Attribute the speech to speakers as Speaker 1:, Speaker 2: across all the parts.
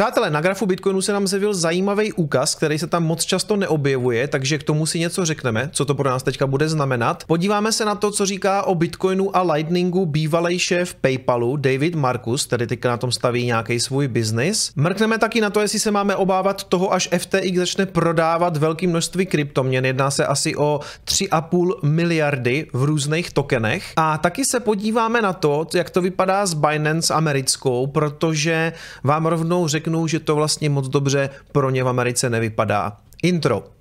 Speaker 1: Přátelé, na grafu Bitcoinu se nám zjevil zajímavý úkaz, který se tam moc často neobjevuje, takže k tomu si něco řekneme, co to pro nás teďka bude znamenat. Podíváme se na to, co říká o Bitcoinu a Lightningu bývalý šéf PayPalu David Marcus, který teďka na tom staví nějaký svůj biznis. Mrkneme taky na to, jestli se máme obávat toho, až FTX začne prodávat velké množství kryptoměn. Jedná se asi o 3,5 miliardy v různých tokenech. A taky se podíváme na to, jak to vypadá s Binance americkou, protože vám rovnou řeknu, že to vlastně moc dobře pro ně v Americe nevypadá. Intro.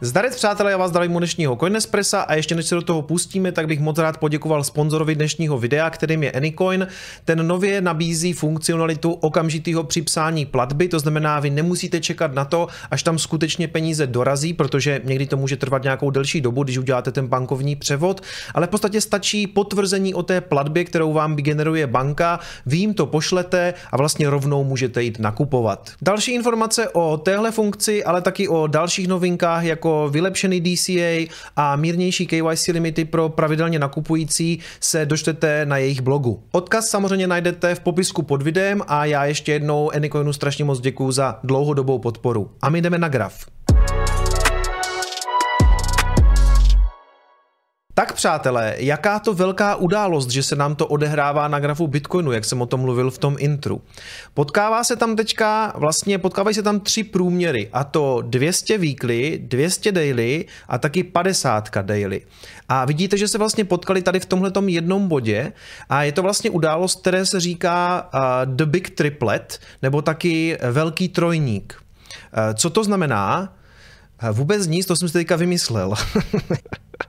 Speaker 1: Zdarec přátelé, já vás zdravím u dnešního Coinespressa a ještě než se do toho pustíme, tak bych moc rád poděkoval sponzorovi dnešního videa, kterým je Anycoin. Ten nově nabízí funkcionalitu okamžitého připsání platby, to znamená, vy nemusíte čekat na to, až tam skutečně peníze dorazí, protože někdy to může trvat nějakou delší dobu, když uděláte ten bankovní převod, ale v podstatě stačí potvrzení o té platbě, kterou vám generuje banka, vy jim to pošlete a vlastně rovnou můžete jít nakupovat. Další informace o téhle funkci, ale taky o dalších novinkách, jako jako vylepšený DCA a mírnější KYC limity pro pravidelně nakupující se dočtete na jejich blogu. Odkaz samozřejmě najdete v popisku pod videem a já ještě jednou Anycoinu strašně moc děkuju za dlouhodobou podporu. A my jdeme na graf. Tak přátelé, jaká to velká událost, že se nám to odehrává na grafu Bitcoinu, jak jsem o tom mluvil v tom intru. Potkává se tam teďka, vlastně potkávají se tam tři průměry, a to 200 weekly, 200 daily a taky 50 daily. A vidíte, že se vlastně potkali tady v tomhle jednom bodě a je to vlastně událost, které se říká uh, The Big Triplet, nebo taky Velký trojník. Uh, co to znamená? Vůbec nic, to jsem si teďka vymyslel.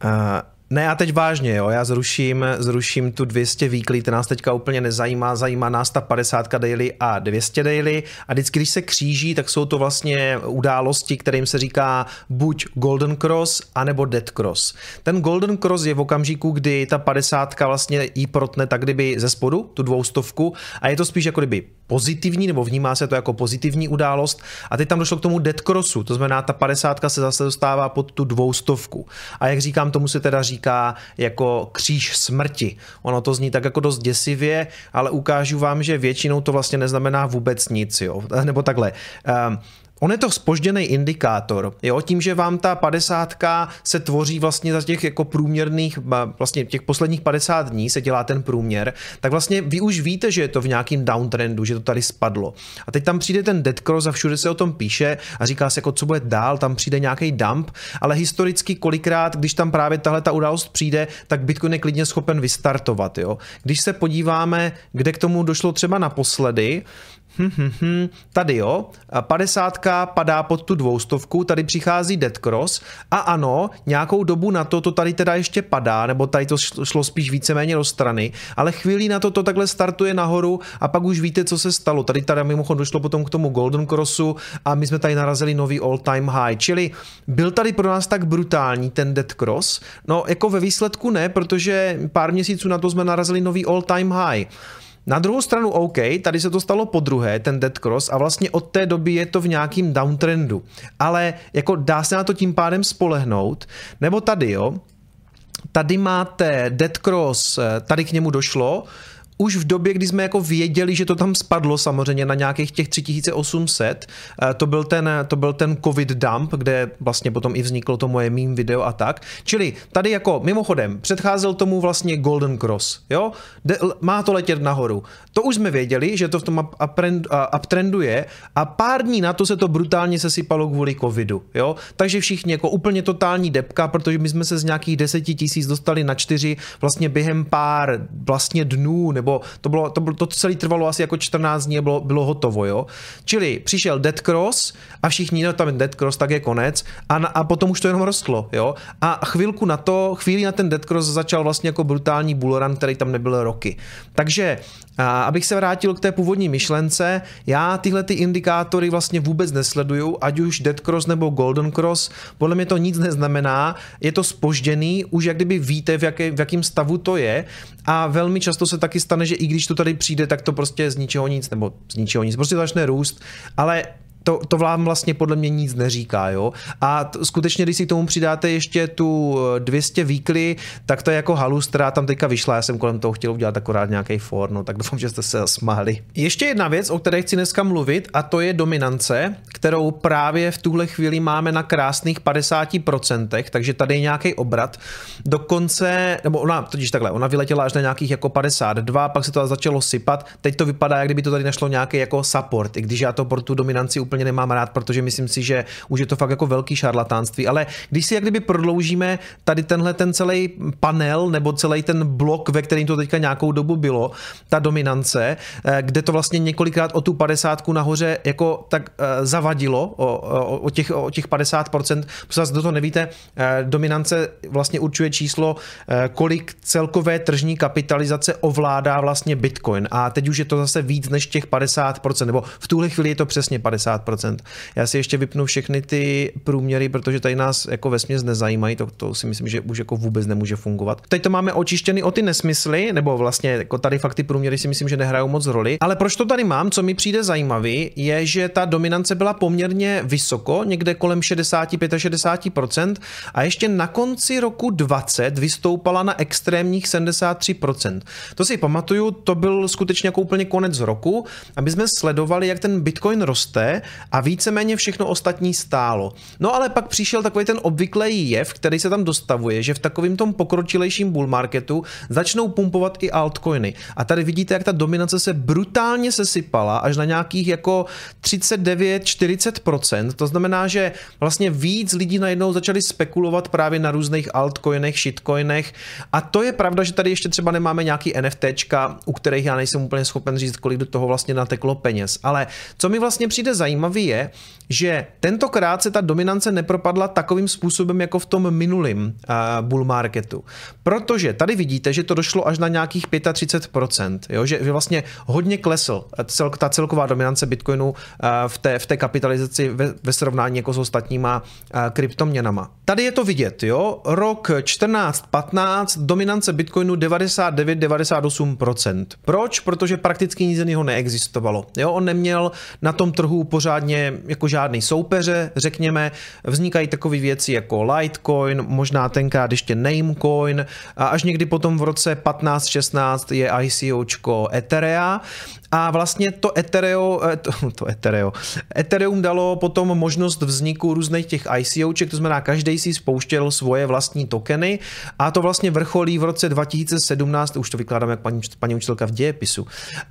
Speaker 1: Uh, ne, a teď vážně, jo, já zruším, zruším tu 200 weekly, to nás teďka úplně nezajímá, zajímá nás ta 50 daily a 200 daily a vždycky, když se kříží, tak jsou to vlastně události, kterým se říká buď Golden Cross, anebo Dead Cross. Ten Golden Cross je v okamžiku, kdy ta 50 vlastně jí protne tak kdyby ze spodu, tu dvoustovku a je to spíš jako kdyby pozitivní, nebo vnímá se to jako pozitivní událost. A teď tam došlo k tomu dead crossu, to znamená, ta 50 se zase dostává pod tu dvoustovku. A jak říkám, tomu se teda říká jako kříž smrti. Ono to zní tak jako dost děsivě, ale ukážu vám, že většinou to vlastně neznamená vůbec nic, jo. Nebo takhle. On je to spožděný indikátor, jo, tím, že vám ta 50 se tvoří vlastně za těch jako průměrných, vlastně těch posledních 50 dní se dělá ten průměr, tak vlastně vy už víte, že je to v nějakým downtrendu, že to tady spadlo. A teď tam přijde ten dead cross a všude se o tom píše a říká se jako, co bude dál, tam přijde nějaký dump, ale historicky kolikrát, když tam právě tahle ta událost přijde, tak Bitcoin je klidně schopen vystartovat, jo. Když se podíváme, kde k tomu došlo třeba naposledy, Hmm, hmm, hmm. Tady jo, 50 padá pod tu dvoustovku, tady přichází Dead Cross a ano, nějakou dobu na to to tady teda ještě padá, nebo tady to šlo spíš víceméně do strany, ale chvíli na to to takhle startuje nahoru a pak už víte, co se stalo. Tady tady mimochodem došlo potom k tomu Golden Crossu a my jsme tady narazili nový all time high, čili byl tady pro nás tak brutální ten Dead Cross? No jako ve výsledku ne, protože pár měsíců na to jsme narazili nový all time high. Na druhou stranu OK, tady se to stalo po druhé, ten Dead Cross a vlastně od té doby je to v nějakým downtrendu. Ale jako dá se na to tím pádem spolehnout, nebo tady jo, tady máte Dead Cross, eh, tady k němu došlo, už v době, kdy jsme jako věděli, že to tam spadlo samozřejmě na nějakých těch 3800, eh, to byl ten, to byl ten covid dump, kde vlastně potom i vzniklo to moje meme video a tak. Čili tady jako mimochodem předcházel tomu vlastně Golden Cross, jo? De, má to letět nahoru. To už jsme věděli, že to v tom uptrendu je a pár dní na to se to brutálně sesypalo kvůli covidu, jo? Takže všichni jako úplně totální depka, protože my jsme se z nějakých deseti tisíc dostali na čtyři vlastně během pár vlastně dnů nebo nebo to, bylo, to, to celé trvalo asi jako 14 dní a bylo, bylo hotovo, jo. Čili přišel Dead Cross a všichni, no tam je Dead Cross, tak je konec a, a potom už to jenom rostlo, jo. A chvilku na to, chvíli na ten Dead Cross začal vlastně jako brutální bullrun, který tam nebyl roky. Takže a abych se vrátil k té původní myšlence, já tyhle ty indikátory vlastně vůbec nesleduju, ať už Dead Cross nebo Golden Cross, podle mě to nic neznamená, je to spožděný, už jak kdyby víte, v, jaké, v jakém stavu to je. A velmi často se taky stane, že i když to tady přijde, tak to prostě z ničeho nic, nebo z ničeho nic, prostě začne růst, ale to, to vám vlastně podle mě nic neříká, jo. A t- skutečně, když si k tomu přidáte ještě tu 200 weekly, tak to je jako halus, která tam teďka vyšla, já jsem kolem toho chtěl udělat akorát nějaký for, no tak doufám, že jste se smáli. Ještě jedna věc, o které chci dneska mluvit, a to je dominance, kterou právě v tuhle chvíli máme na krásných 50%, takže tady je nějaký obrat. Dokonce, nebo ona, totiž takhle, ona vyletěla až na nějakých jako 52, pak se to začalo sypat, teď to vypadá, jak kdyby to tady našlo nějaký jako support, i když já to pro tu dominanci úplně nemám rád, protože myslím si, že už je to fakt jako velký šarlatánství, ale když si jak kdyby prodloužíme tady tenhle ten celý panel nebo celý ten blok, ve kterým to teďka nějakou dobu bylo, ta dominance, eh, kde to vlastně několikrát o tu 50 nahoře jako tak eh, zavadilo o, o, o, těch, o těch 50%, protože do toho nevíte, eh, dominance vlastně určuje číslo, kolik celkové tržní kapitalizace ovládá vlastně Bitcoin a teď už je to zase víc než těch 50%, nebo v tuhle chvíli je to přesně 50%. Já si ještě vypnu všechny ty průměry, protože tady nás jako vesměs nezajímají, to, to si myslím, že už jako vůbec nemůže fungovat. Teď to máme očištěny o ty nesmysly, nebo vlastně jako tady fakt ty průměry si myslím, že nehrajou moc roli. Ale proč to tady mám, co mi přijde zajímavý, je, že ta dominance byla poměrně vysoko, někde kolem 65-60% a ještě na konci roku 20 vystoupala na extrémních 73%. To si pamatuju, to byl skutečně jako úplně konec roku, aby jsme sledovali, jak ten Bitcoin roste a víceméně všechno ostatní stálo. No ale pak přišel takový ten obvyklý jev, který se tam dostavuje, že v takovém tom pokročilejším bull marketu začnou pumpovat i altcoiny. A tady vidíte, jak ta dominace se brutálně sesypala až na nějakých jako 39-40%. To znamená, že vlastně víc lidí najednou začali spekulovat právě na různých altcoinech, shitcoinech. A to je pravda, že tady ještě třeba nemáme nějaký NFTčka, u kterých já nejsem úplně schopen říct, kolik do toho vlastně nateklo peněz. Ale co mi vlastně přijde zajímavý je, že tentokrát se ta dominance nepropadla takovým způsobem jako v tom minulém uh, bull marketu. Protože tady vidíte, že to došlo až na nějakých 35%, jo? Že, že vlastně hodně klesl cel, ta celková dominance Bitcoinu uh, v, té, v té kapitalizaci ve, ve srovnání jako s ostatníma uh, kryptoměnama. Tady je to vidět, jo? Rok 14-15, dominance Bitcoinu 99-98%. Proč? Protože prakticky nic jiného neexistovalo. Jo? On neměl na tom trhu pořádně jako žádný soupeře, řekněme, vznikají takové věci jako Litecoin, možná tenkrát ještě Namecoin. A až někdy potom v roce 15-16 je ICOčko Etherea a vlastně to Ethereum, eh, to, to Ethereum, Ethereum dalo potom možnost vzniku různých těch ICOček, to znamená, každý si spouštěl svoje vlastní tokeny. A to vlastně vrcholí v roce 2017, už to vykládám jak paní, paní učitelka v dějepisu,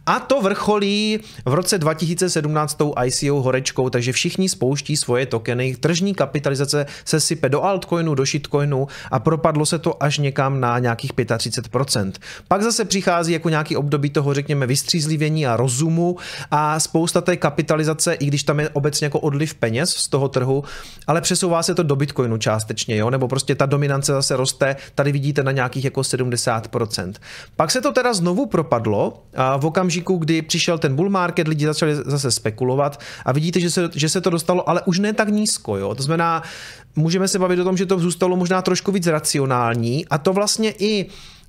Speaker 1: a to vrcholí v roce 2017 tou ICO horečkou, takže všichni spouští svoje tokeny, tržní kapitalizace se sype do altcoinu, do shitcoinu a propadlo se to až někam na nějakých 35%. Pak zase přichází jako nějaký období toho, řekněme, vystřízlivění a rozumu a spousta té kapitalizace, i když tam je obecně jako odliv peněz z toho trhu, ale přesouvá se to do Bitcoinu částečně, jo? nebo prostě ta dominance zase roste, tady vidíte na nějakých jako 70%. Pak se to teda znovu propadlo a v okamžiku, kdy přišel ten bull market, lidi začali zase spekulovat a vidíte, že se, že se to dostalo, ale už ne tak nízko, jo? to znamená, můžeme se bavit o tom, že to zůstalo možná trošku víc racionální a to vlastně i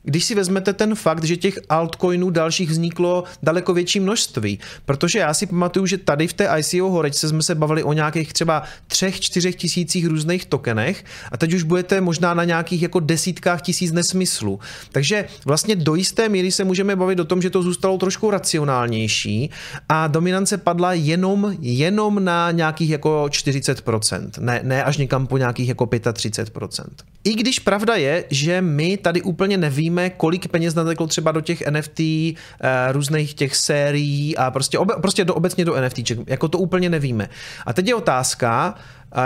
Speaker 1: když si vezmete ten fakt, že těch altcoinů dalších vzniklo daleko větší množství, protože já si pamatuju, že tady v té ICO horečce jsme se bavili o nějakých třeba třech, čtyřech tisících různých tokenech a teď už budete možná na nějakých jako desítkách tisíc nesmyslů. Takže vlastně do jisté míry se můžeme bavit o tom, že to zůstalo trošku racionálnější a dominance padla jenom, jenom na nějakých jako 40%, ne, ne až někam po nějakých jako 35%. I když pravda je, že my tady úplně nevíme, kolik peněz nateklo třeba do těch NFT, eh, různých těch sérií a prostě, obe, prostě do, obecně do NFTček, jako to úplně nevíme. A teď je otázka,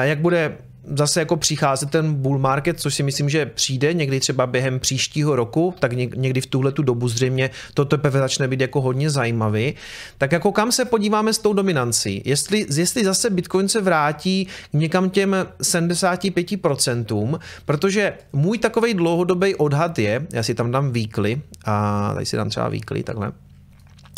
Speaker 1: jak bude zase jako přicházet ten bull market, což si myslím, že přijde někdy třeba během příštího roku, tak někdy v tuhle tu dobu zřejmě to teprve začne být jako hodně zajímavý. Tak jako kam se podíváme s tou dominancí? Jestli, jestli zase Bitcoin se vrátí někam těm 75%, protože můj takový dlouhodobý odhad je, já si tam dám weekly, a tady si dám třeba weekly, takhle,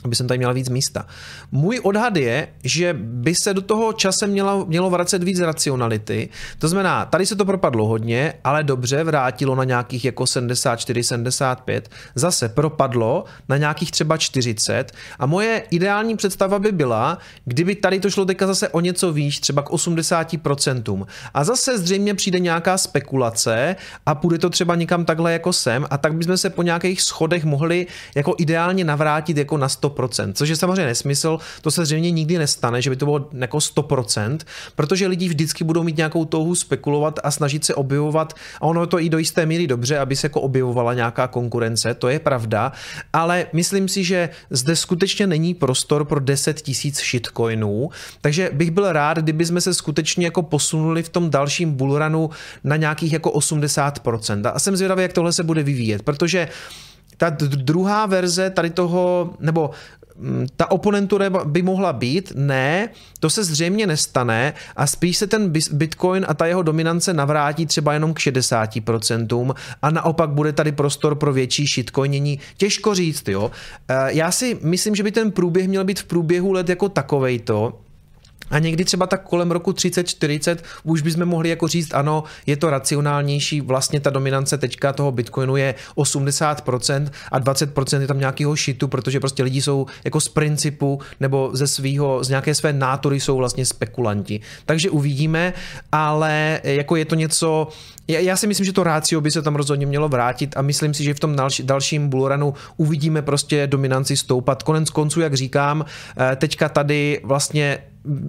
Speaker 1: aby jsem tady měla víc místa. Můj odhad je, že by se do toho časem mělo, mělo vracet víc racionality. To znamená, tady se to propadlo hodně, ale dobře, vrátilo na nějakých jako 74, 75, zase propadlo na nějakých třeba 40 a moje ideální představa by byla, kdyby tady to šlo teďka zase o něco výš, třeba k 80%. A zase zřejmě přijde nějaká spekulace a půjde to třeba někam takhle jako sem a tak bychom se po nějakých schodech mohli jako ideálně navrátit jako na 100 100%, což je samozřejmě nesmysl, to se zřejmě nikdy nestane, že by to bylo jako 100%, protože lidi vždycky budou mít nějakou touhu spekulovat a snažit se objevovat, a ono to i do jisté míry dobře, aby se jako objevovala nějaká konkurence, to je pravda, ale myslím si, že zde skutečně není prostor pro 10 tisíc shitcoinů, takže bych byl rád, kdyby jsme se skutečně jako posunuli v tom dalším bullrunu na nějakých jako 80%. A jsem zvědavý, jak tohle se bude vyvíjet, protože ta druhá verze tady toho, nebo mm, ta oponentura by mohla být, ne, to se zřejmě nestane a spíš se ten Bitcoin a ta jeho dominance navrátí třeba jenom k 60% a naopak bude tady prostor pro větší shitcoinění. Těžko říct, jo. Eh, já si myslím, že by ten průběh měl být v průběhu let jako takovejto, a někdy třeba tak kolem roku 30-40 už bychom mohli jako říct, ano, je to racionálnější, vlastně ta dominance teďka toho Bitcoinu je 80% a 20% je tam nějakého šitu, protože prostě lidi jsou jako z principu nebo ze svého, z nějaké své nátory jsou vlastně spekulanti. Takže uvidíme, ale jako je to něco, já si myslím, že to rácio by se tam rozhodně mělo vrátit a myslím si, že v tom další, dalším bullrunu uvidíme prostě dominanci stoupat. Konec konců, jak říkám, eh, teďka tady vlastně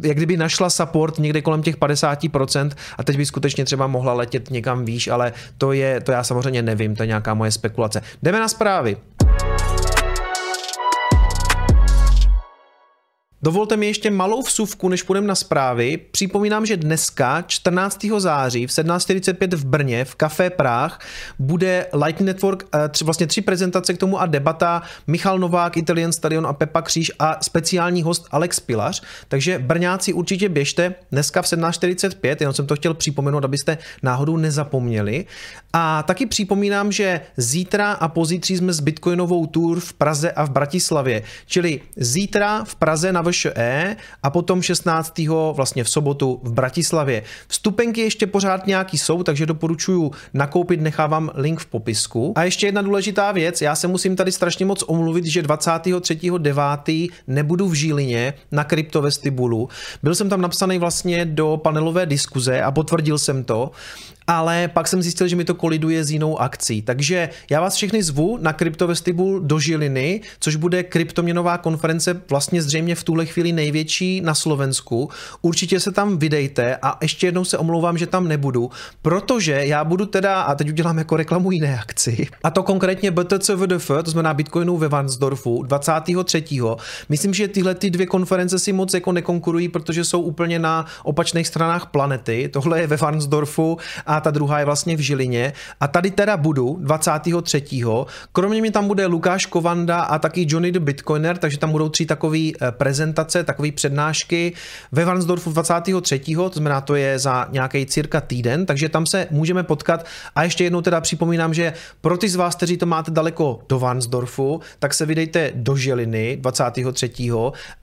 Speaker 1: jak kdyby našla support někde kolem těch 50% a teď by skutečně třeba mohla letět někam výš, ale to je, to já samozřejmě nevím, to je nějaká moje spekulace. Jdeme na zprávy. Dovolte mi ještě malou vsuvku, než půjdeme na zprávy. Připomínám, že dneska, 14. září v 17.45 v Brně, v Café Práh, bude Lightning Network, eh, tři, vlastně tři prezentace k tomu a debata Michal Novák, Italian Stadion a Pepa Kříž a speciální host Alex Pilař. Takže Brňáci určitě běžte dneska v 17.45, jenom jsem to chtěl připomenout, abyste náhodou nezapomněli. A taky připomínám, že zítra a pozítří jsme s Bitcoinovou tour v Praze a v Bratislavě. Čili zítra v Praze na VŠE a potom 16. vlastně v sobotu v Bratislavě. Vstupenky ještě pořád nějaký jsou, takže doporučuji nakoupit, nechávám link v popisku. A ještě jedna důležitá věc, já se musím tady strašně moc omluvit, že 23.9. nebudu v Žílině na kryptovestibulu. Byl jsem tam napsaný vlastně do panelové diskuze a potvrdil jsem to ale pak jsem zjistil, že mi to koliduje s jinou akcí. Takže já vás všechny zvu na Kryptovestibul do Žiliny, což bude kryptoměnová konference vlastně zřejmě v tuhle chvíli největší na Slovensku. Určitě se tam vydejte a ještě jednou se omlouvám, že tam nebudu, protože já budu teda, a teď udělám jako reklamu jiné akci, a to konkrétně BTC VDF, to znamená Bitcoinu ve Vansdorfu 23. Myslím, že tyhle ty dvě konference si moc jako nekonkurují, protože jsou úplně na opačných stranách planety. Tohle je ve Vansdorfu a ta druhá je vlastně v Žilině. A tady teda budu 23. Kromě mě tam bude Lukáš Kovanda a taky Johnny the Bitcoiner, takže tam budou tři takové eh, prezentace, takové přednášky ve Vansdorfu 23. To znamená, to je za nějaký cirka týden, takže tam se můžeme potkat. A ještě jednou teda připomínám, že pro ty z vás, kteří to máte daleko do Vansdorfu, tak se vydejte do Žiliny 23.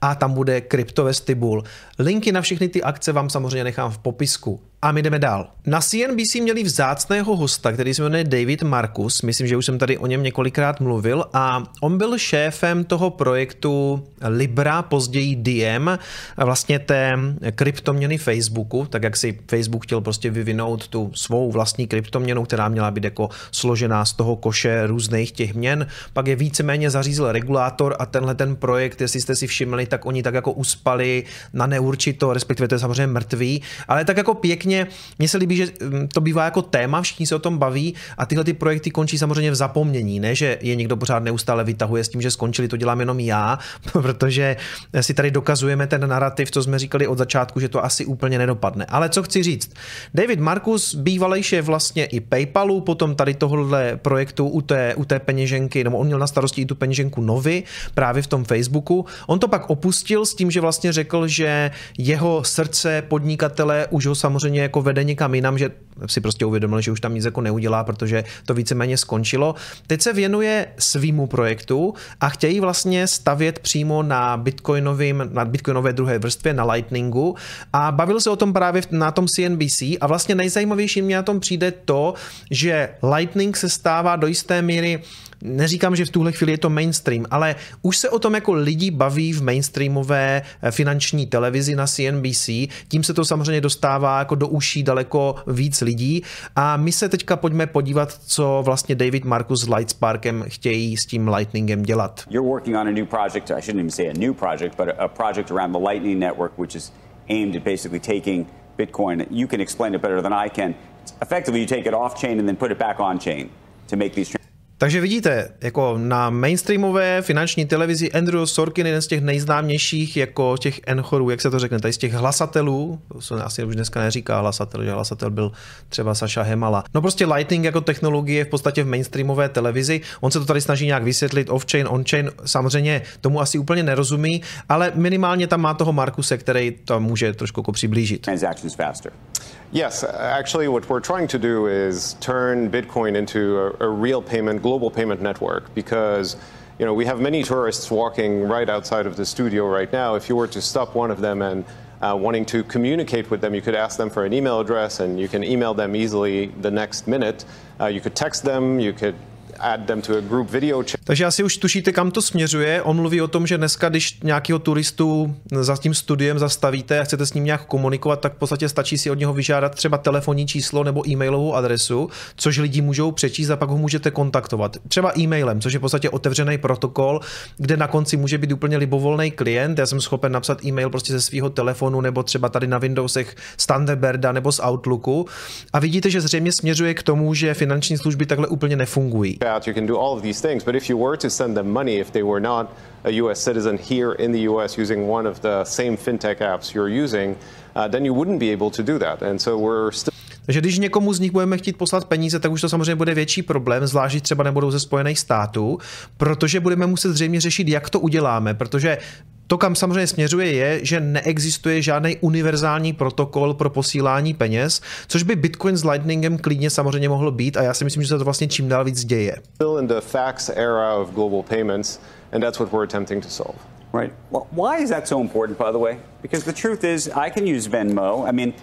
Speaker 1: a tam bude kryptovestibul. Linky na všechny ty akce vám samozřejmě nechám v popisku. A my jdeme dál. Na CNBC měli vzácného hosta, který se jmenuje David Marcus, myslím, že už jsem tady o něm několikrát mluvil. A on byl šéfem toho projektu Libra, později Diem, vlastně té kryptoměny Facebooku, tak jak si Facebook chtěl prostě vyvinout tu svou vlastní kryptoměnu, která měla být jako složená z toho koše různých těch měn, pak je víceméně zařízl regulátor a tenhle ten projekt, jestli jste si všimli, tak oni tak jako uspali na neurčito, respektive to je samozřejmě mrtvý, ale tak jako pěkně pěkně, mně se líbí, že mm, to bývá jako téma, všichni se o tom baví a tyhle ty projekty končí samozřejmě v zapomnění, ne, že je někdo pořád neustále vytahuje s tím, že skončili, to dělám jenom já, protože si tady dokazujeme ten narrativ, co jsme říkali od začátku, že to asi úplně nedopadne. Ale co chci říct, David Markus, bývalý šéf vlastně i PayPalu, potom tady tohle projektu u té, u té peněženky, nebo on měl na starosti i tu peněženku Novy, právě v tom Facebooku. On to pak opustil s tím, že vlastně řekl, že jeho srdce podnikatele už ho samozřejmě jako vede někam jinam, že si prostě uvědomil, že už tam nic jako neudělá, protože to víceméně skončilo. Teď se věnuje svýmu projektu a chtějí vlastně stavět přímo na bitcoinovým, na bitcoinové druhé vrstvě, na Lightningu a bavil se o tom právě na tom CNBC a vlastně nejzajímavější mě na tom přijde to, že Lightning se stává do jisté míry neříkám, že v tuhle chvíli je to mainstream, ale už se o tom jako lidi baví v mainstreamové eh, finanční televizi na CNBC, tím se to samozřejmě dostává jako do uší daleko víc lidí a my se teďka pojďme podívat, co vlastně David Marcus s Lightsparkem chtějí s tím Lightningem dělat. You're working on a new project, I shouldn't even say a new project, but a project around the Lightning Network, which is aimed at basically taking Bitcoin. You can explain it better than I can. Effectively, you take it off chain and then put it back on chain to make these takže vidíte, jako na mainstreamové finanční televizi Andrew Sorkin, jeden z těch nejznámějších jako těch enchorů, jak se to řekne, tady z těch hlasatelů, to se asi už dneska neříká hlasatel, že hlasatel byl třeba Saša Hemala. No prostě Lightning jako technologie v podstatě v mainstreamové televizi, on se to tady snaží nějak vysvětlit off-chain, on-chain, samozřejmě tomu asi úplně nerozumí, ale minimálně tam má toho Markuse, který to může trošku jako přiblížit. Transactions faster.
Speaker 2: Yes, actually, what we're trying to do is turn Bitcoin into a, a, real payment, global payment network because. You know, we have many tourists walking right outside of the studio right now. If you were to stop one of them and uh, wanting to communicate with them, you could ask them for an email address and you can email them easily the next minute. Uh, you could text them, you could
Speaker 1: Takže asi už tušíte, kam to směřuje. On mluví o tom, že dneska, když nějakého turistu za tím studiem zastavíte a chcete s ním nějak komunikovat, tak v podstatě stačí si od něho vyžádat třeba telefonní číslo nebo e-mailovou adresu, což lidi můžou přečíst a pak ho můžete kontaktovat. Třeba e-mailem, což je v podstatě otevřený protokol, kde na konci může být úplně libovolný klient. Já jsem schopen napsat e-mail prostě ze svého telefonu nebo třeba tady na Windowsech z Thunderbirda nebo z Outlooku. A vidíte, že zřejmě směřuje k tomu, že finanční služby takhle úplně nefungují.
Speaker 2: You can do all of these things, but if you were to send them money, if they were not a US citizen here in the US using one of the same fintech apps you're using, uh, then you wouldn't be able to do that. And so we're still
Speaker 1: takže když někomu z nich budeme chtít poslat peníze, tak už to samozřejmě bude větší problém, zvlášť třeba nebudou ze Spojených států, protože budeme muset zřejmě řešit, jak to uděláme, protože to, kam samozřejmě směřuje, je, že neexistuje žádný univerzální protokol pro posílání peněz, což by Bitcoin s Lightningem klidně samozřejmě mohlo být a já si myslím, že se to vlastně čím dál víc děje.
Speaker 2: Still in the fax era of global payments and that's what we're attempting to solve.
Speaker 3: Right. Well, why is that so important, by the way? Because the truth is, I can use Venmo. I mean,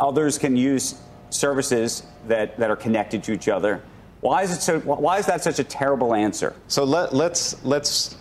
Speaker 3: others can use services that, that are connected to each other. Why is it so? Why is that such a terrible answer?
Speaker 2: So let, let's let's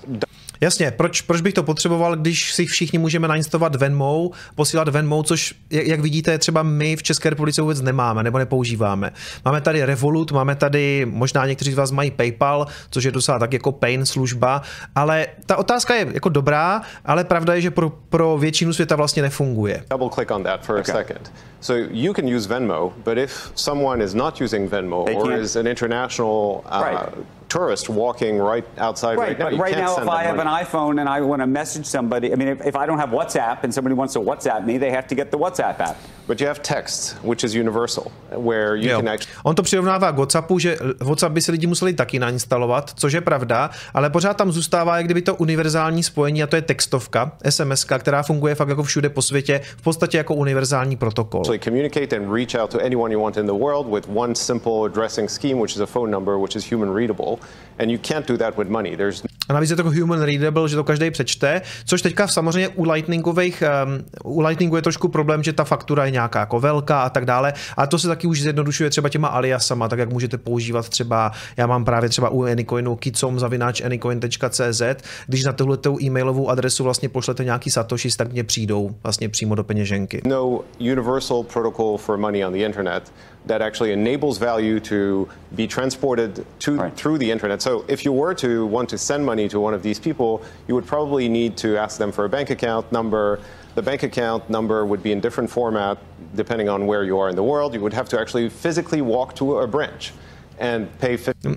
Speaker 1: Jasně, proč, proč bych to potřeboval, když si všichni můžeme nainstalovat Venmo, posílat Venmo, což, jak vidíte, třeba my v České republice vůbec nemáme nebo nepoužíváme. Máme tady Revolut, máme tady, možná někteří z vás mají PayPal, což je docela tak jako pain služba, ale ta otázka je jako dobrá, ale pravda je, že pro, pro většinu světa vlastně nefunguje.
Speaker 2: Double click on that for okay. a second. So you can use Venmo, but if someone is not using Venmo or is an international uh, right tourist walking right outside right, right now.
Speaker 3: You right now, if I have an iPhone and I want to message somebody, I mean, if, if I don't have WhatsApp and somebody wants to WhatsApp me, they have to get the WhatsApp app.
Speaker 2: But you have text, which is universal, where you jo. can actually...
Speaker 1: On to přirovnává k WhatsAppu, že WhatsApp by si lidi museli taky nainstalovat, což je pravda, ale pořád tam zůstává jak kdyby to univerzální spojení a to je textovka, SMS, která funguje fakt jako všude po světě, v podstatě jako univerzální protokol.
Speaker 2: So communicate and reach out to anyone you want in the world with one simple addressing scheme, which is a phone number, which is human readable. And you can't do that with money. There's
Speaker 1: a navíc je to human readable, že to každý přečte, což teďka samozřejmě u Lightningových, um, u Lightningu je trošku problém, že ta faktura je nějaká jako velká a tak dále, a to se taky už zjednodušuje třeba těma aliasama, tak jak můžete používat třeba, já mám právě třeba u Anycoinu kicom zavináč anycoin.cz, když na tuhle e-mailovou adresu vlastně pošlete nějaký satoshis, tak mě přijdou vlastně přímo do peněženky.
Speaker 2: No universal protocol for money on the internet that actually enables value to be transported to, right. through the internet. So if you were to want to send money to one of these people, you would probably need to ask them for a bank account number. The bank account number would be in different format depending on where you are in the world. You would have to actually physically walk to a branch and pay 50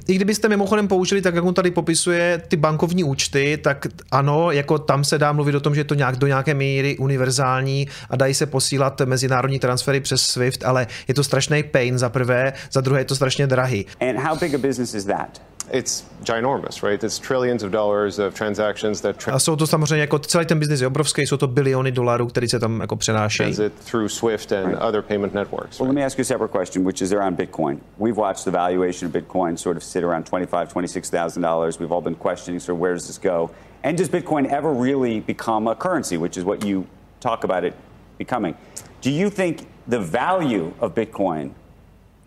Speaker 1: I kdybyste mimochodem použili, tak jak on tady popisuje, ty bankovní účty, tak ano, jako tam se dá mluvit o tom, že je to nějak do nějaké míry univerzální a dají se posílat mezinárodní transfery přes SWIFT, ale je to strašný pain za prvé, za druhé je to strašně drahý.
Speaker 3: And how big a business is that?
Speaker 2: It's ginormous, right? It's trillions of dollars of transactions that
Speaker 1: a jsou to samozřejmě jako celý ten biznis je obrovský, jsou to biliony dolarů, které se tam jako přenášejí.
Speaker 2: Transit through SWIFT and right. other payment networks.
Speaker 3: Well, let me ask you a separate question, which is around Bitcoin. We've watched the valuation of Bitcoin sort of sit around twenty-five, twenty-six thousand dollars. We've all been questioning sort of where does this go, and does Bitcoin ever really become a currency, which is what you talk about it becoming? Do you think the value of Bitcoin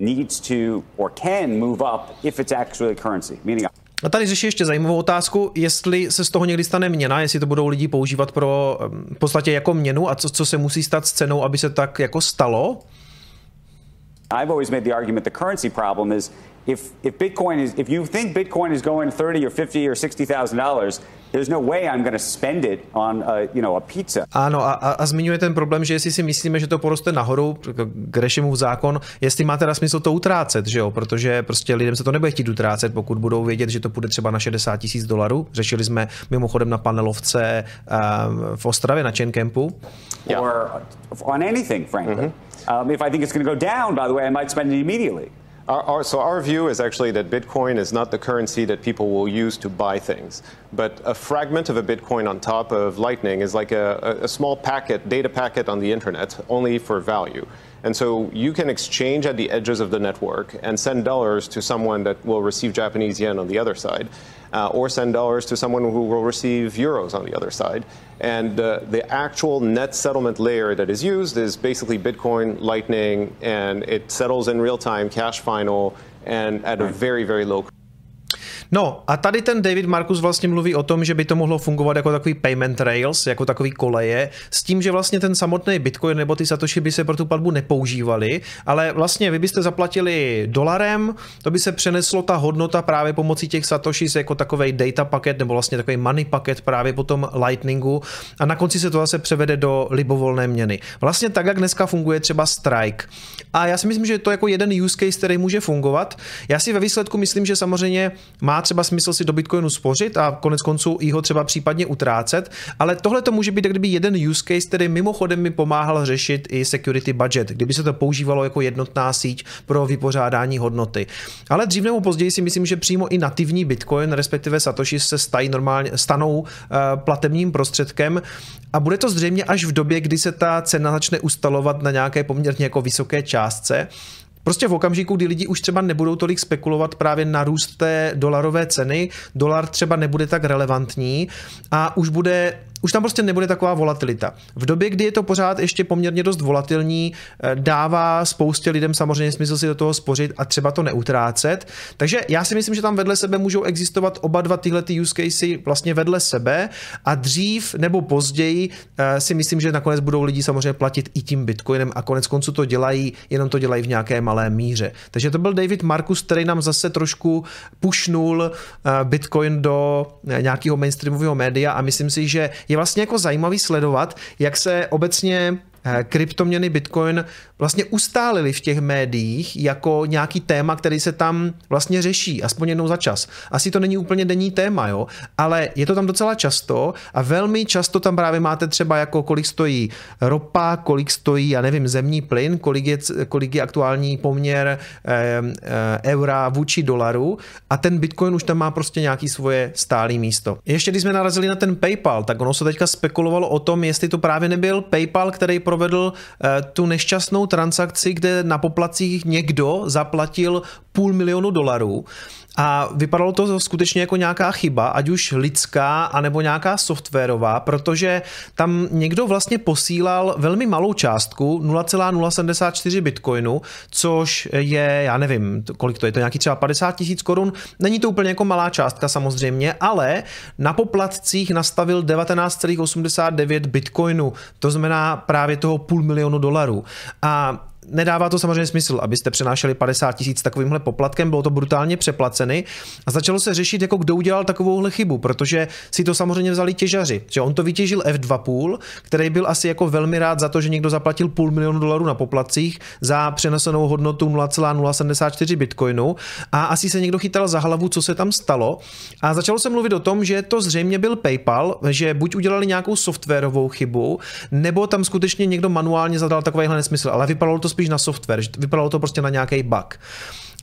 Speaker 3: needs to or can move up if it's actually a currency? Meaning
Speaker 1: a tady řeší ještě zajímavou otázku, jestli se z toho někdy stane měna, jestli to budou lidi používat pro v podstatě jako měnu a co, co se musí stát s cenou, aby se tak jako stalo?
Speaker 3: I've always made the argument the currency problem is if, if Bitcoin is, if you think Bitcoin is going 30 or 50 or 60,000 dollars, there's no way I'm going to spend it on a, you know, a pizza.
Speaker 1: Ano, a, a, zmiňuje ten problém, že jestli si myslíme, že to poroste nahoru, Grešimův zákon, jestli má teda smysl to utrácet, že jo, protože prostě lidem se to nebude chtít utrácet, pokud budou vědět, že to půjde třeba na 60 tisíc dolarů. Řešili jsme mimochodem na panelovce um, v Ostravě na Chaincampu.
Speaker 3: Yeah. Or on anything, frankly. Mm-hmm. Um, if I think it's going to go down, by the way, I might spend it immediately.
Speaker 2: Our, our, so our view is actually that Bitcoin is not the currency that people will use to buy things, but a fragment of a Bitcoin on top of Lightning is like a, a small packet, data packet on the internet, only for value. And so you can exchange at the edges of the network and send dollars to someone that will receive Japanese yen on the other side, uh, or send dollars to someone who will receive euros on the other side. And uh, the actual net settlement layer that is used is basically Bitcoin, Lightning, and it settles in real time, cash final, and at a very, very low
Speaker 1: No a tady ten David Markus vlastně mluví o tom, že by to mohlo fungovat jako takový payment rails, jako takový koleje, s tím, že vlastně ten samotný Bitcoin nebo ty Satoshi by se pro tu platbu nepoužívali, ale vlastně vy byste zaplatili dolarem, to by se přeneslo ta hodnota právě pomocí těch Satoshis jako takový data paket nebo vlastně takový money paket právě po tom Lightningu a na konci se to zase převede do libovolné měny. Vlastně tak, jak dneska funguje třeba Strike. A já si myslím, že to je jako jeden use case, který může fungovat. Já si ve výsledku myslím, že samozřejmě má třeba smysl si do Bitcoinu spořit a konec konců i ho třeba případně utrácet, ale tohle to může být kdyby jeden use case, který mimochodem mi pomáhal řešit i security budget, kdyby se to používalo jako jednotná síť pro vypořádání hodnoty. Ale dřív nebo později si myslím, že přímo i nativní Bitcoin, respektive Satoshi se stají normálně, stanou uh, platebním prostředkem a bude to zřejmě až v době, kdy se ta cena začne ustalovat na nějaké poměrně jako vysoké částce. Prostě v okamžiku, kdy lidi už třeba nebudou tolik spekulovat právě na růst té dolarové ceny, dolar třeba nebude tak relevantní a už bude už tam prostě nebude taková volatilita. V době, kdy je to pořád ještě poměrně dost volatilní, eh, dává spoustě lidem samozřejmě smysl si do toho spořit a třeba to neutrácet. Takže já si myslím, že tam vedle sebe můžou existovat oba dva tyhle ty use casey vlastně vedle sebe a dřív nebo později eh, si myslím, že nakonec budou lidi samozřejmě platit i tím bitcoinem a konec konců to dělají, jenom to dělají v nějaké malé míře. Takže to byl David Markus, který nám zase trošku pušnul eh, bitcoin do nějakého mainstreamového média a myslím si, že je vlastně jako zajímavý sledovat, jak se obecně kryptoměny Bitcoin vlastně ustálili v těch médiích jako nějaký téma, který se tam vlastně řeší, aspoň jednou za čas. Asi to není úplně denní téma, jo, ale je to tam docela často a velmi často tam právě máte třeba jako kolik stojí ropa, kolik stojí, já nevím, zemní plyn, kolik je, kolik je aktuální poměr e, e, eura vůči dolaru a ten Bitcoin už tam má prostě nějaký svoje stálý místo. Ještě když jsme narazili na ten PayPal, tak ono se teďka spekulovalo o tom, jestli to právě nebyl PayPal, který provedl eh, tu nešťastnou transakci, kde na poplacích někdo zaplatil půl milionu dolarů a vypadalo to skutečně jako nějaká chyba, ať už lidská, anebo nějaká softwarová, protože tam někdo vlastně posílal velmi malou částku, 0,074 bitcoinu, což je, já nevím, kolik to je, to nějaký třeba 50 tisíc korun. Není to úplně jako malá částka samozřejmě, ale na poplatcích nastavil 19,89 bitcoinu, to znamená právě toho půl milionu dolarů. A nedává to samozřejmě smysl, abyste přenášeli 50 tisíc takovýmhle poplatkem, bylo to brutálně přeplaceny a začalo se řešit, jako kdo udělal takovouhle chybu, protože si to samozřejmě vzali těžaři, že on to vytěžil F2,5, který byl asi jako velmi rád za to, že někdo zaplatil půl milionu dolarů na poplacích za přenesenou hodnotu 0,074 bitcoinu a asi se někdo chytal za hlavu, co se tam stalo. A začalo se mluvit o tom, že to zřejmě byl PayPal, že buď udělali nějakou softwarovou chybu, nebo tam skutečně někdo manuálně zadal takovýhle nesmysl, ale vypadalo to spíš na software, vypadalo to prostě na nějaký bug.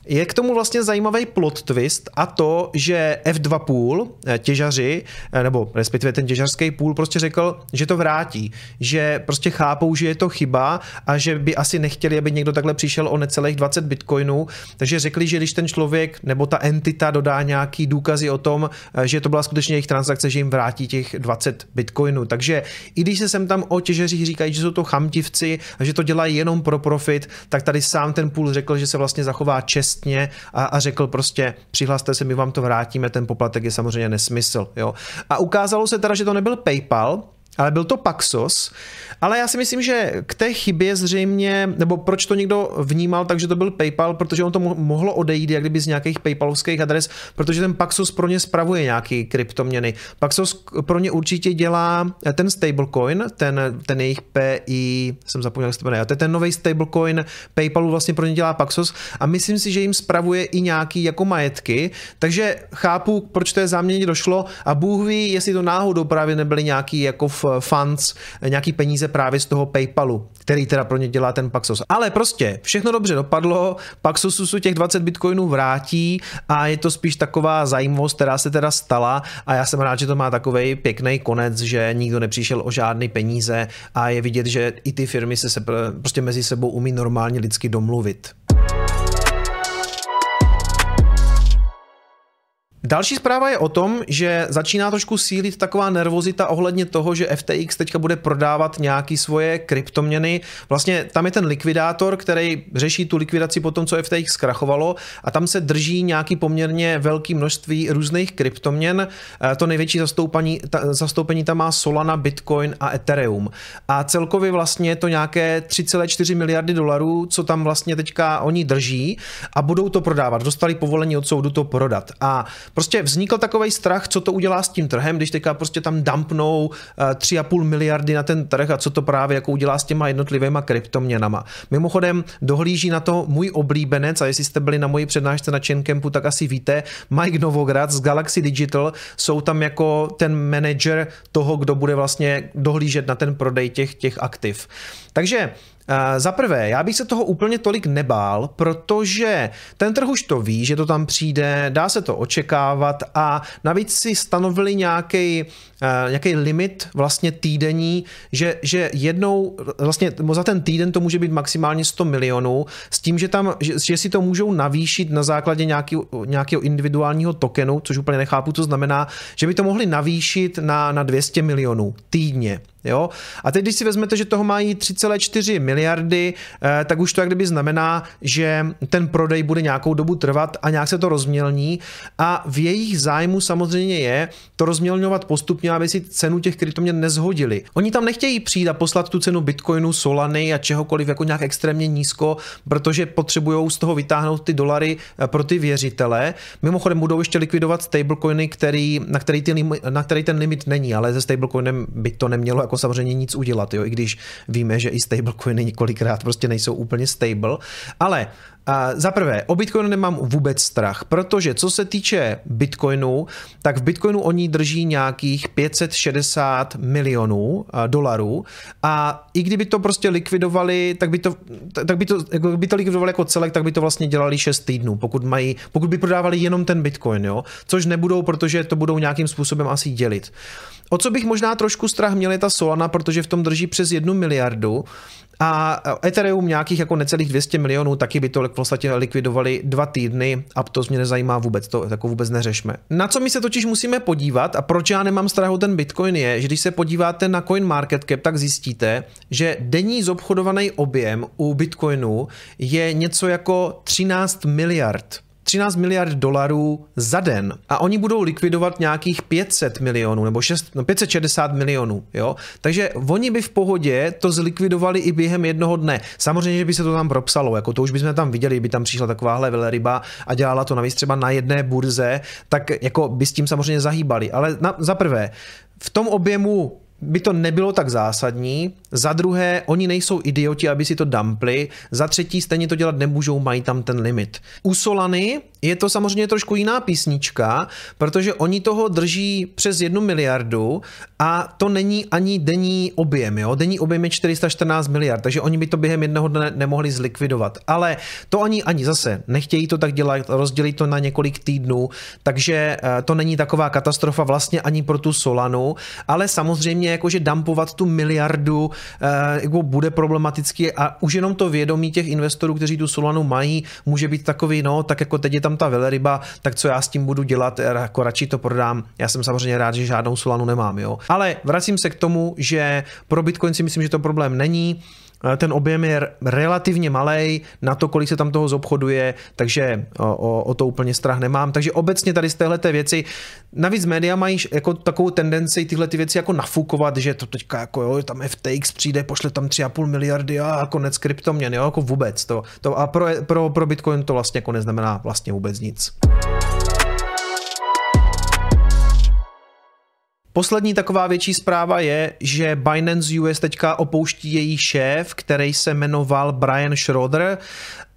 Speaker 1: Je k tomu vlastně zajímavý plot twist a to, že F2 eh, těžaři, eh, nebo respektive ten těžařský půl prostě řekl, že to vrátí, že prostě chápou, že je to chyba a že by asi nechtěli, aby někdo takhle přišel o necelých 20 bitcoinů, takže řekli, že když ten člověk nebo ta entita dodá nějaký důkazy o tom, eh, že to byla skutečně jejich transakce, že jim vrátí těch 20 bitcoinů. Takže i když se sem tam o těžařích říkají, že jsou to chamtivci a že to dělají jenom pro profit, tak tady sám ten půl řekl, že se vlastně zachová čest čestně a, a řekl prostě přihlaste se, my vám to vrátíme, ten poplatek je samozřejmě nesmysl. Jo. A ukázalo se teda, že to nebyl PayPal, ale byl to Paxos. Ale já si myslím, že k té chybě zřejmě, nebo proč to někdo vnímal, takže to byl PayPal, protože on to mohlo odejít jak kdyby z nějakých PayPalovských adres, protože ten Paxos pro ně spravuje nějaký kryptoměny. Paxos pro ně určitě dělá ten stablecoin, ten, ten jejich PI, jsem zapomněl, jak se to jmenuje, to je ten nový stablecoin PayPalu vlastně pro ně dělá Paxos a myslím si, že jim spravuje i nějaký jako majetky, takže chápu, proč to je záměně došlo a Bůh ví, jestli to náhodou právě nebyly nějaký jako v funds, nějaký peníze právě z toho PayPalu, který teda pro ně dělá ten Paxos. Ale prostě všechno dobře dopadlo, Paxosu se těch 20 bitcoinů vrátí a je to spíš taková zajímavost, která se teda stala a já jsem rád, že to má takový pěkný konec, že nikdo nepřišel o žádné peníze a je vidět, že i ty firmy se, se prostě mezi sebou umí normálně lidsky domluvit. Další zpráva je o tom, že začíná trošku sílit taková nervozita ohledně toho, že FTX teďka bude prodávat nějaký svoje kryptoměny. Vlastně tam je ten likvidátor, který řeší tu likvidaci po tom, co FTX zkrachovalo a tam se drží nějaký poměrně velký množství různých kryptoměn. Eh, to největší zastoupení, ta, zastoupení tam má Solana, Bitcoin a Ethereum. A celkově vlastně je to nějaké 3,4 miliardy dolarů, co tam vlastně teďka oni drží a budou to prodávat. Dostali povolení od soudu to prodat. A Prostě vznikl takový strach, co to udělá s tím trhem, když teďka prostě tam dumpnou 3,5 eh, miliardy na ten trh a co to právě jako udělá s těma jednotlivými kryptoměnama. Mimochodem dohlíží na to můj oblíbenec a jestli jste byli na mojí přednášce na Chaincampu, tak asi víte, Mike Novograd z Galaxy Digital jsou tam jako ten manager toho, kdo bude vlastně dohlížet na ten prodej těch, těch aktiv. Takže za prvé, já bych se toho úplně tolik nebál, protože ten trh už to ví, že to tam přijde, dá se to očekávat a navíc si stanovili nějaký uh, nějaký limit vlastně týdenní, že, že jednou, vlastně za ten týden to může být maximálně 100 milionů, s tím, že tam, že, že si to můžou navýšit na základě nějaký, nějakého individuálního tokenu, což úplně nechápu, co znamená, že by to mohli navýšit na, na 200 milionů týdně. Jo? A teď, když si vezmete, že toho mají 3,4 miliardy, eh, tak už to jak kdyby znamená, že ten prodej bude nějakou dobu trvat a nějak se to rozmělní a v jejich zájmu samozřejmě je to rozmělňovat postupně, aby si cenu těch kryptoměn nezhodili. Oni tam nechtějí přijít a poslat tu cenu Bitcoinu, Solany a čehokoliv jako nějak extrémně nízko, protože potřebují z toho vytáhnout ty dolary eh, pro ty věřitele. Mimochodem budou ještě likvidovat stablecoiny, který, na, který ty, na který ten limit není, ale se stablecoinem by to nemělo jako samozřejmě nic udělat, jo, i když víme, že i stablecoiny několikrát prostě nejsou úplně stable, ale a za prvé, o Bitcoinu nemám vůbec strach, protože co se týče Bitcoinu, tak v Bitcoinu oni drží nějakých 560 milionů dolarů a i kdyby to prostě likvidovali, tak by to, tak by to, jako by to likvidovali jako celek, tak by to vlastně dělali 6 týdnů, pokud, mají, pokud by prodávali jenom ten Bitcoin, jo? což nebudou, protože to budou nějakým způsobem asi dělit. O co bych možná trošku strach měl je ta Solana, protože v tom drží přes jednu miliardu a Ethereum nějakých jako necelých 200 milionů, taky by to v podstatě likvidovali dva týdny a to mě nezajímá vůbec, to jako vůbec neřešme. Na co my se totiž musíme podívat a proč já nemám strach ten Bitcoin je, že když se podíváte na Coin Market Cap, tak zjistíte, že denní zobchodovaný objem u Bitcoinu je něco jako 13 miliard 13 miliard dolarů za den a oni budou likvidovat nějakých 500 milionů nebo 6, no 560 milionů, jo. Takže oni by v pohodě to zlikvidovali i během jednoho dne. Samozřejmě, že by se to tam propsalo, jako to už bychom tam viděli, by tam přišla takováhle velryba a dělala to navíc třeba na jedné burze, tak jako by s tím samozřejmě zahýbali. Ale za prvé, v tom objemu by to nebylo tak zásadní. Za druhé, oni nejsou idioti, aby si to dumpli. Za třetí, stejně to dělat nemůžou, mají tam ten limit. U Solany je to samozřejmě trošku jiná písnička, protože oni toho drží přes jednu miliardu a to není ani denní objem. Jo? Denní objem je 414 miliard, takže oni by to během jednoho dne nemohli zlikvidovat. Ale to ani ani zase nechtějí to tak dělat, rozdělit to na několik týdnů, takže eh, to není taková katastrofa vlastně ani pro tu Solanu, ale samozřejmě jakože dumpovat tu miliardu eh, jako bude problematický a už jenom to vědomí těch investorů, kteří tu Solanu mají, může být takový, no, tak jako teď je tam ta velryba, tak co já s tím budu dělat, jako radši to prodám. Já jsem samozřejmě rád, že žádnou Solanu nemám, jo. Ale vracím se k tomu, že pro Bitcoin si myslím, že to problém není. Ten objem je relativně malý na to, kolik se tam toho zobchoduje, takže o, o, to úplně strach nemám. Takže obecně tady z téhle věci, navíc média mají jako takovou tendenci tyhle ty věci jako nafukovat, že to teďka jako jo, tam FTX přijde, pošle tam 3,5 miliardy a konec kryptoměn, jo, jako vůbec to. to a pro, pro, pro Bitcoin to vlastně jako neznamená vlastně vůbec nic. Poslední taková větší zpráva je, že Binance US teďka opouští její šéf, který se jmenoval Brian Schroeder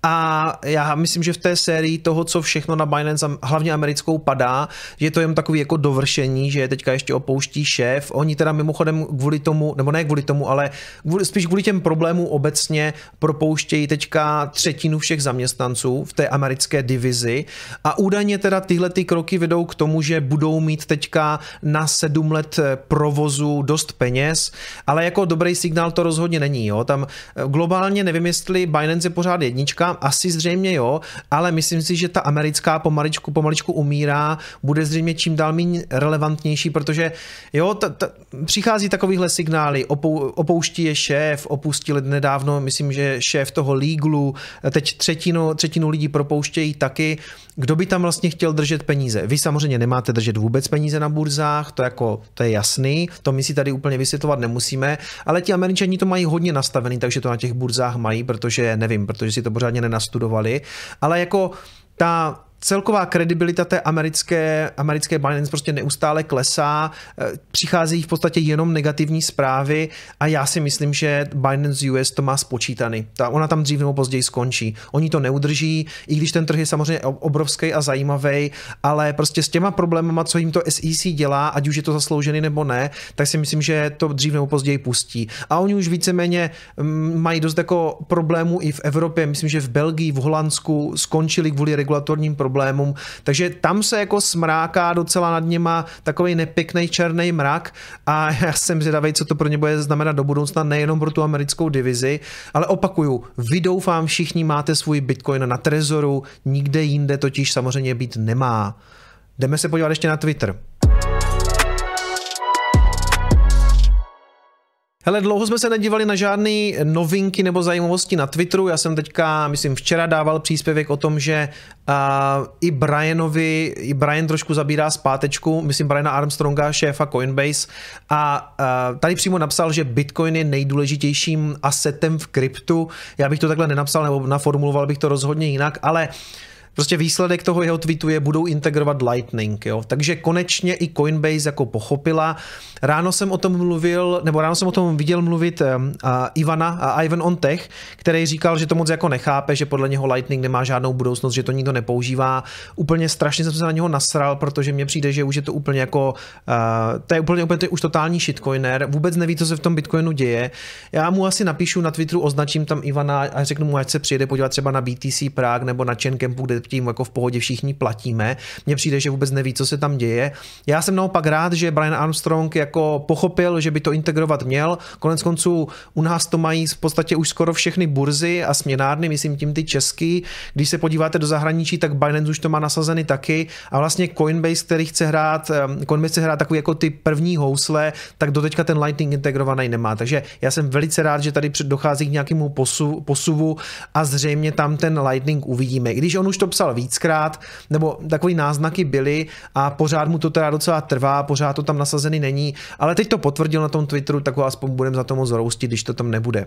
Speaker 1: a já myslím, že v té sérii toho, co všechno na Binance, hlavně americkou, padá, je to jen takový jako dovršení, že je teďka ještě opouští šéf. Oni teda mimochodem kvůli tomu, nebo ne kvůli tomu, ale kvůli, spíš kvůli těm problémům obecně propouštějí teďka třetinu všech zaměstnanců v té americké divizi. A údajně teda tyhle ty kroky vedou k tomu, že budou mít teďka na sedm let provozu dost peněz, ale jako dobrý signál to rozhodně není. Jo? Tam globálně nevím, jestli Binance je pořád jednička, asi zřejmě jo, ale myslím si, že ta americká pomaličku, pomaličku umírá, bude zřejmě čím dál méně relevantnější, protože jo, ta, ta, přichází takovýhle signály, opou, opouští je šéf, opustili nedávno, myslím, že šéf toho Legalu, teď třetinu, třetinu lidí propouštějí taky, kdo by tam vlastně chtěl držet peníze? Vy samozřejmě nemáte držet vůbec peníze na burzách, to, jako, to je jasný, to my si tady úplně vysvětlovat nemusíme, ale ti američani to mají hodně nastavený, takže to na těch burzách mají, protože nevím, protože si to pořádně nenastudovali, ale jako ta celková kredibilita té americké, americké Binance prostě neustále klesá, eh, přicházejí v podstatě jenom negativní zprávy a já si myslím, že Binance US to má spočítaný. Ta, ona tam dřív nebo později skončí. Oni to neudrží, i když ten trh je samozřejmě obrovský a zajímavý, ale prostě s těma problémama, co jim to SEC dělá, ať už je to zasloužený nebo ne, tak si myslím, že to dřív nebo později pustí. A oni už víceméně mm, mají dost jako problémů i v Evropě, myslím, že v Belgii, v Holandsku skončili kvůli regulatorním problémům problémům. Takže tam se jako smráká docela nad něma takový nepěkný černý mrak a já jsem zvědavý, co to pro ně bude znamenat do budoucna, nejenom pro tu americkou divizi, ale opakuju, vy doufám všichni máte svůj bitcoin na trezoru, nikde jinde totiž samozřejmě být nemá. Jdeme se podívat ještě na Twitter. Hele, dlouho jsme se nedívali na žádné novinky nebo zajímavosti na Twitteru. Já jsem teďka, myslím, včera dával příspěvek o tom, že uh, i Brianovi, i Brian trošku zabírá zpátečku, myslím Briana Armstronga, šéfa Coinbase a uh, tady přímo napsal, že Bitcoin je nejdůležitějším asetem v kryptu. Já bych to takhle nenapsal, nebo naformuloval bych to rozhodně jinak, ale uh, Prostě výsledek toho jeho tweetu je, budou integrovat Lightning, jo. Takže konečně i Coinbase jako pochopila. Ráno jsem o tom mluvil, nebo ráno jsem o tom viděl mluvit uh, Ivana, uh, Ivan on Tech, který říkal, že to moc jako nechápe, že podle něho Lightning nemá žádnou budoucnost, že to nikdo nepoužívá. Úplně strašně jsem se na něho nasral, protože mně přijde, že už je to úplně jako, uh, to je úplně, úplně to je už totální shitcoiner, vůbec neví, co se v tom Bitcoinu děje. Já mu asi napíšu na Twitteru, označím tam Ivana a řeknu mu, ať se přijede podívat třeba na BTC Prague nebo na Chaincampu, kde tím jako v pohodě všichni platíme. Mně přijde, že vůbec neví, co se tam děje. Já jsem naopak rád, že Brian Armstrong jako pochopil, že by to integrovat měl. Konec konců u nás to mají v podstatě už skoro všechny burzy a směnárny, myslím tím ty český. Když se podíváte do zahraničí, tak Binance už to má nasazeny taky a vlastně Coinbase, který chce hrát, Coinbase chce hrát takový jako ty první housle, tak doteďka ten Lightning integrovaný nemá. Takže já jsem velice rád, že tady dochází k nějakému posu, posuvu a zřejmě tam ten Lightning uvidíme. I když on už to psal víckrát, nebo takový náznaky byly a pořád mu to teda docela trvá, pořád to tam nasazený není, ale teď to potvrdil na tom Twitteru, tak ho aspoň budeme za to moc roustit, když to tam nebude.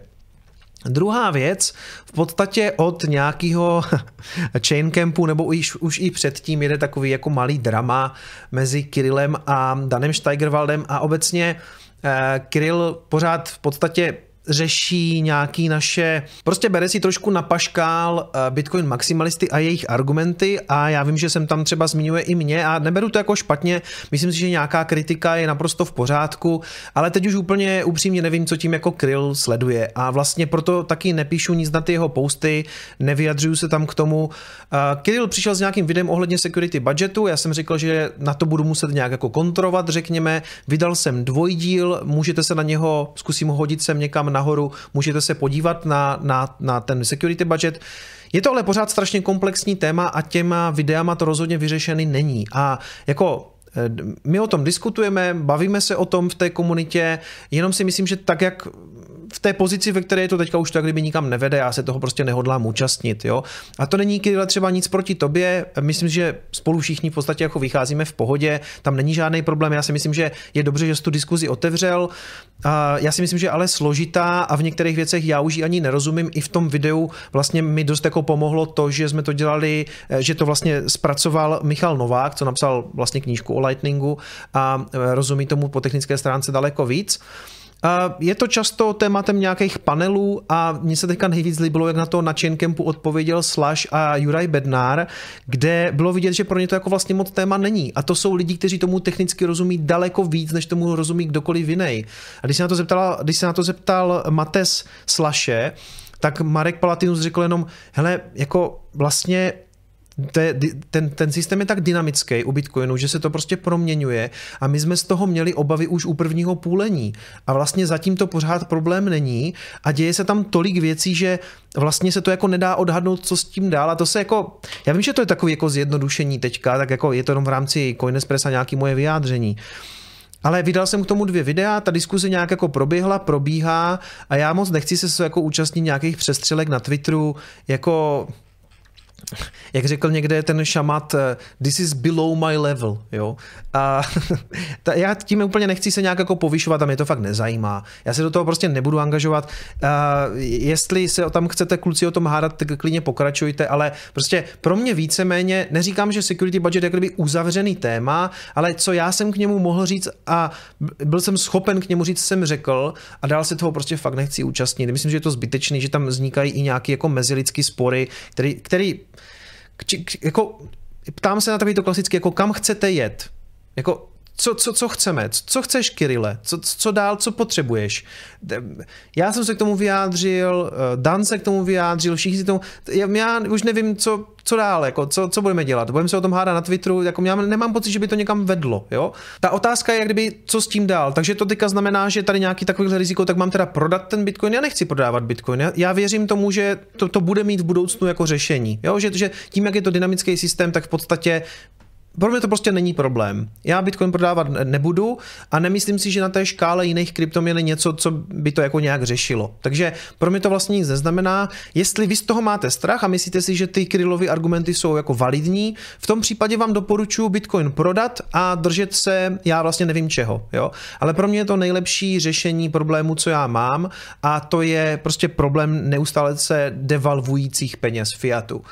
Speaker 1: Druhá věc, v podstatě od nějakého chain campu nebo už, už i předtím jede takový jako malý drama mezi Kirillem a Danem Steigerwaldem a obecně eh, Kirill pořád v podstatě řeší nějaký naše, prostě bere si trošku na paškál eh, Bitcoin maximalisty a jejich argumenty a já vím, že jsem tam třeba zmiňuje i mě a neberu to jako špatně, myslím si, že nějaká kritika je naprosto v pořádku, ale teď už úplně upřímně nevím, co tím jako Kryl sleduje a vlastně proto taky nepíšu nic na ty jeho posty, nevyjadřuju se tam k tomu. Eh, Kirill přišel s nějakým videem ohledně security budgetu, já jsem řekl, že na to budu muset nějak jako kontrovat, řekněme, vydal jsem dvojdíl, můžete se na něho, zkusím hodit sem někam nahoru, můžete se podívat na, na, na ten security budget. Je to ale pořád strašně komplexní téma a těma videama to rozhodně vyřešený není. A jako eh, my o tom diskutujeme, bavíme se o tom v té komunitě, jenom si myslím, že tak, jak v té pozici, ve které je to teďka už tak, kdyby nikam nevede, já se toho prostě nehodlám účastnit. Jo? A to není Kirille třeba nic proti tobě, myslím, že spolu všichni v podstatě jako vycházíme v pohodě, tam není žádný problém, já si myslím, že je dobře, že jsi tu diskuzi otevřel, a já si myslím, že ale složitá a v některých věcech já už ji ani nerozumím. I v tom videu vlastně mi dost jako pomohlo to, že jsme to dělali, že to vlastně zpracoval Michal Novák, co napsal vlastně knížku o Lightningu a rozumí tomu po technické stránce daleko víc. Je to často tématem nějakých panelů a mně se teďka nejvíc líbilo, jak na to na Chaincampu odpověděl Slash a Juraj Bednár, kde bylo vidět, že pro ně to jako vlastně moc téma není. A to jsou lidi, kteří tomu technicky rozumí daleko víc, než tomu rozumí kdokoliv jiný. A když se na to zeptal, když se na to zeptal Mates Slashe, tak Marek Palatinus řekl jenom, hele, jako vlastně ten, ten systém je tak dynamický u Bitcoinu, že se to prostě proměňuje a my jsme z toho měli obavy už u prvního půlení. A vlastně zatím to pořád problém není a děje se tam tolik věcí, že vlastně se to jako nedá odhadnout, co s tím dál. A to se jako, já vím, že to je takový jako zjednodušení teďka, tak jako je to jenom v rámci Coinespressa nějaký moje vyjádření, ale vydal jsem k tomu dvě videa, ta diskuse nějak jako proběhla, probíhá a já moc nechci se jako účastnit nějakých přestřelek na Twitteru, jako jak řekl někde ten šamat, eh, this is below my level, jo. A ta, já tím úplně nechci se nějak jako povyšovat a mě to fakt nezajímá. Já se do toho prostě nebudu angažovat. A jestli se tam chcete kluci o tom hádat, tak klidně pokračujte, ale prostě pro mě víceméně, neříkám, že security budget je kdyby uzavřený téma, ale co já jsem k němu mohl říct a byl jsem schopen k němu říct, jsem řekl a dál se toho prostě fakt nechci účastnit. Myslím, že je to zbytečný, že tam vznikají i nějaké jako mezilidské spory, který, který jako, ptám se na takový to klasicky, jako kam chcete jet? Jako, co, co, co chceme? Co chceš, Kirile? Co, co dál, co potřebuješ? Já jsem se k tomu vyjádřil, eh, Dan se k tomu vyjádřil, všichni si tomu... Já, já už nevím, co, co dál, jako, co, co budeme dělat. Budeme se o tom hádat na Twitteru, jako já nemám pocit, že by to někam vedlo. Jo? Ta otázka je, jak kdyby, co s tím dál. Takže to teďka znamená, že tady nějaký takový riziko, tak mám teda prodat ten Bitcoin. Já nechci prodávat Bitcoin. Já, já věřím tomu, že to, to bude mít v budoucnu jako řešení. Jo? Že, že tím, jak je to dynamický systém, tak v podstatě pro mě to prostě není problém. Já Bitcoin prodávat nebudu a nemyslím si, že na té škále jiných kryptoměn je něco, co by to jako nějak řešilo. Takže pro mě to vlastně nic neznamená. Jestli vy z toho máte strach a myslíte si, že ty Krylovy argumenty jsou jako validní, v tom případě vám doporučuji Bitcoin prodat a držet se, já vlastně nevím čeho. Jo? Ale pro mě je to nejlepší řešení problému, co já mám a to je prostě problém neustále se devalvujících peněz fiatu.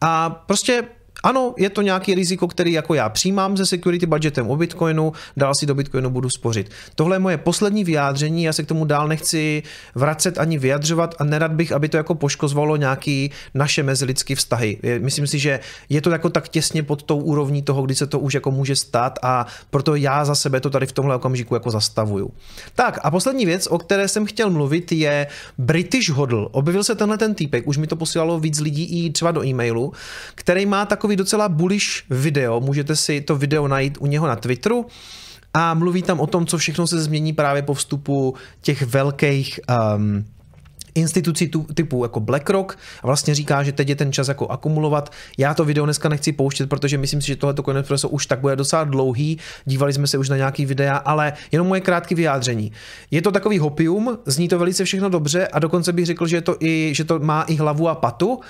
Speaker 1: A prostě ano, je to nějaký riziko, který jako já přijímám se security budgetem o Bitcoinu, dál si do Bitcoinu budu spořit. Tohle je moje poslední vyjádření, já se k tomu dál nechci vracet ani vyjadřovat a nerad bych, aby to jako poškozovalo nějaký naše mezilidské vztahy. Myslím si, že je to jako tak těsně pod tou úrovní toho, kdy se to už jako může stát a proto já za sebe to tady v tomhle okamžiku jako zastavuju. Tak a poslední věc, o které jsem chtěl mluvit, je British Hodl. Objevil se tenhle ten týpek, už mi to posílalo víc lidí i třeba do e-mailu, který má takový takový docela bullish video, můžete si to video najít u něho na Twitteru. A mluví tam o tom, co všechno se změní právě po vstupu těch velkých um, institucí typu jako BlackRock a vlastně říká, že teď je ten čas jako akumulovat. Já to video dneska nechci pouštět, protože myslím si, že tohleto Coinespresso už tak bude docela dlouhý, dívali jsme se už na nějaký videa, ale jenom moje krátké vyjádření. Je to takový hopium, zní to velice všechno dobře a dokonce bych řekl, že, to, i, že to má i hlavu a patu,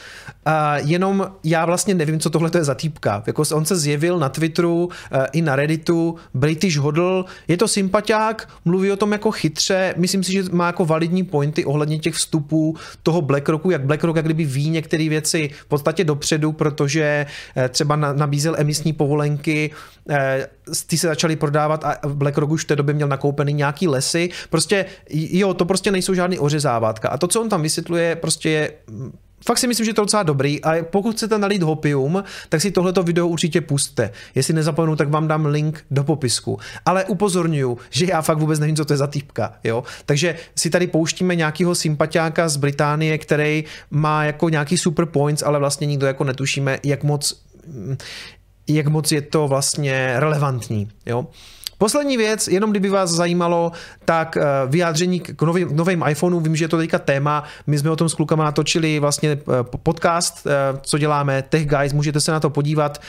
Speaker 1: a jenom já vlastně nevím, co tohle je za týpka. Jako on se zjevil na Twitteru eh, i na Redditu, British Hodl, je to sympatiák, mluví o tom jako chytře, myslím si, že má jako validní pointy ohledně těch vstupů toho BlackRocku, jak BlackRock jak kdyby ví některé věci v podstatě dopředu, protože eh, třeba nabízel emisní povolenky, eh, ty se začaly prodávat a BlackRock už v té době měl nakoupený nějaký lesy. Prostě jo, to prostě nejsou žádný ořezávátka. A to, co on tam vysvětluje, prostě je fakt si myslím, že to je docela dobrý a pokud chcete nalít hopium, tak si tohleto video určitě puste. Jestli nezapomenu, tak vám dám link do popisku. Ale upozorňuju, že já fakt vůbec nevím, co to je za týpka, jo. Takže si tady pouštíme nějakého sympatiáka z Británie, který má jako nějaký super points, ale vlastně nikdo jako netušíme, jak moc jak moc je to vlastně relevantní, jo. Poslední věc, jenom kdyby vás zajímalo, tak eh, vyjádření k novým, novým iPhoneu, vím, že je to teďka téma, my jsme o tom s klukama natočili vlastně eh, podcast, eh, co děláme, Tech Guys, můžete se na to podívat.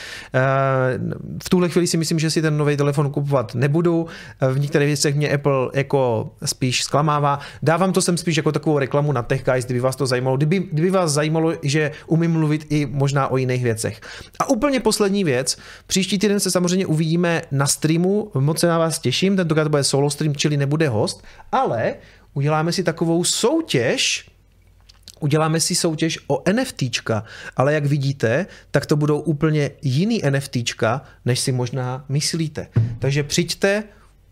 Speaker 1: V tuhle chvíli si myslím, že si ten nový telefon kupovat nebudu, v některých věcech mě Apple jako spíš zklamává. Dávám to sem spíš jako takovou reklamu na Tech Guys, kdyby vás to zajímalo, kdyby, kdyby vás zajímalo, že umím mluvit i možná o jiných věcech. A úplně poslední věc, příští týden se samozřejmě uvidíme na streamu, moc se na vás těším, tentokrát bude solo stream, čili nebude host, ale uděláme si takovou soutěž, uděláme si soutěž o NFTčka, ale jak vidíte, tak to budou úplně jiný NFTčka, než si možná myslíte. Takže přijďte,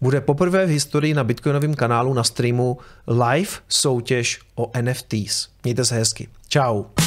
Speaker 1: bude poprvé v historii na Bitcoinovém kanálu na streamu live soutěž o NFTs. Mějte se hezky. Ciao.